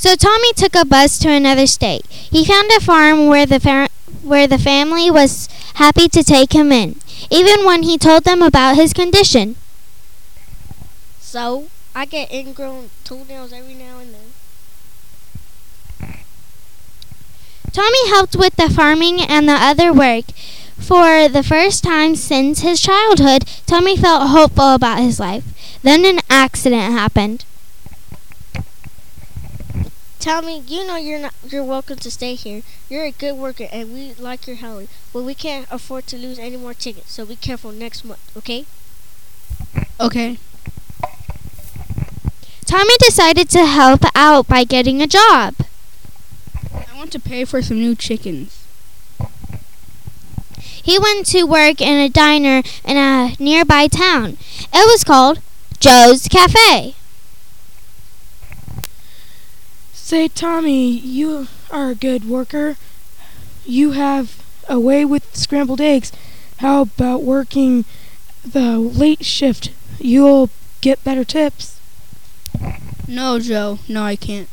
So Tommy took a bus to another state. He found a farm where the where the family was happy to take him in, even when he told them about his condition. So, I get ingrown toenails every now and then. Tommy helped with the farming and the other work. For the first time since his childhood, Tommy felt hopeful about his life. Then an accident happened. Tommy, you know you're not you're welcome to stay here. You're a good worker and we like your help. But we can't afford to lose any more tickets, so be careful next month, okay? Okay. Tommy decided to help out by getting a job. I want to pay for some new chickens. He went to work in a diner in a nearby town. It was called Joe's Cafe. Say, Tommy, you are a good worker. You have a way with scrambled eggs. How about working the late shift? You'll get better tips. No, Joe. No, I can't.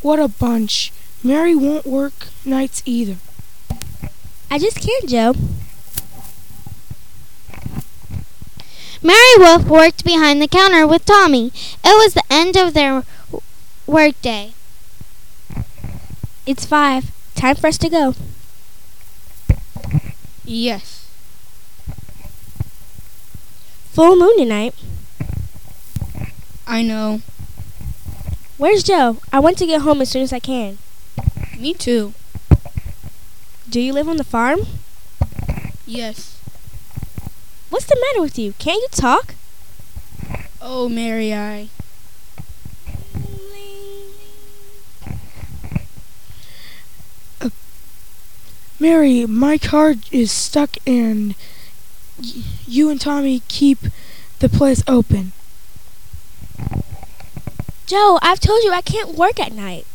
What a bunch. Mary won't work nights either. I just can't, Joe. Mary Wolf worked behind the counter with Tommy. It was the end of their workday. It's five. Time for us to go. Yes. Full moon tonight. I know. Where's Joe? I want to get home as soon as I can. Me too. Do you live on the farm? Yes. What's the matter with you? Can't you talk? Oh, Mary, I. Uh, Mary, my car is stuck and y- you and Tommy keep the place open. Joe, I've told you I can't work at night.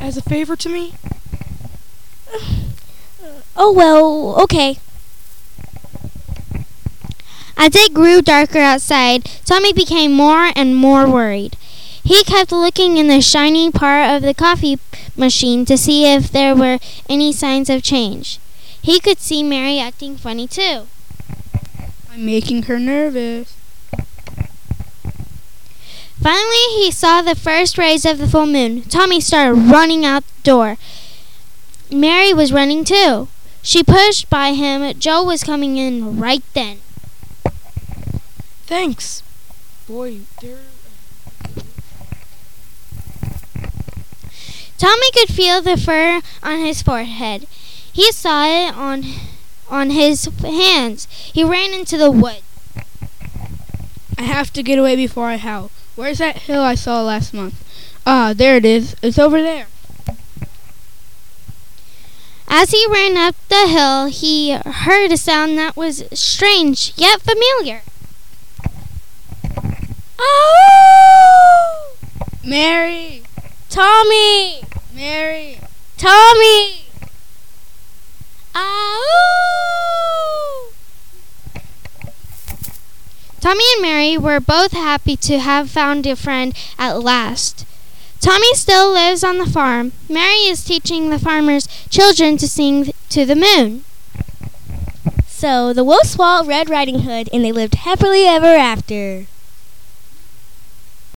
As a favor to me? Oh well, okay. As it grew darker outside, Tommy became more and more worried. He kept looking in the shiny part of the coffee machine to see if there were any signs of change. He could see Mary acting funny too. I'm making her nervous. Finally, he saw the first rays of the full moon. Tommy started running out the door. Mary was running too. She pushed by him. Joe was coming in right then. Thanks. Boy, there. Tommy could feel the fur on his forehead. He saw it on on his hands. He ran into the wood. I have to get away before I howl. Where's that hill I saw last month? Ah, there it is. It's over there. As he ran up the hill, he heard a sound that was strange yet familiar. Oh! Mary! Tommy! Mary! Tommy! Ow! Tommy and Mary were both happy to have found a friend at last. Tommy still lives on the farm. Mary is teaching the farmers' children to sing to the moon. So the wolf swallowed Red Riding Hood and they lived happily ever after.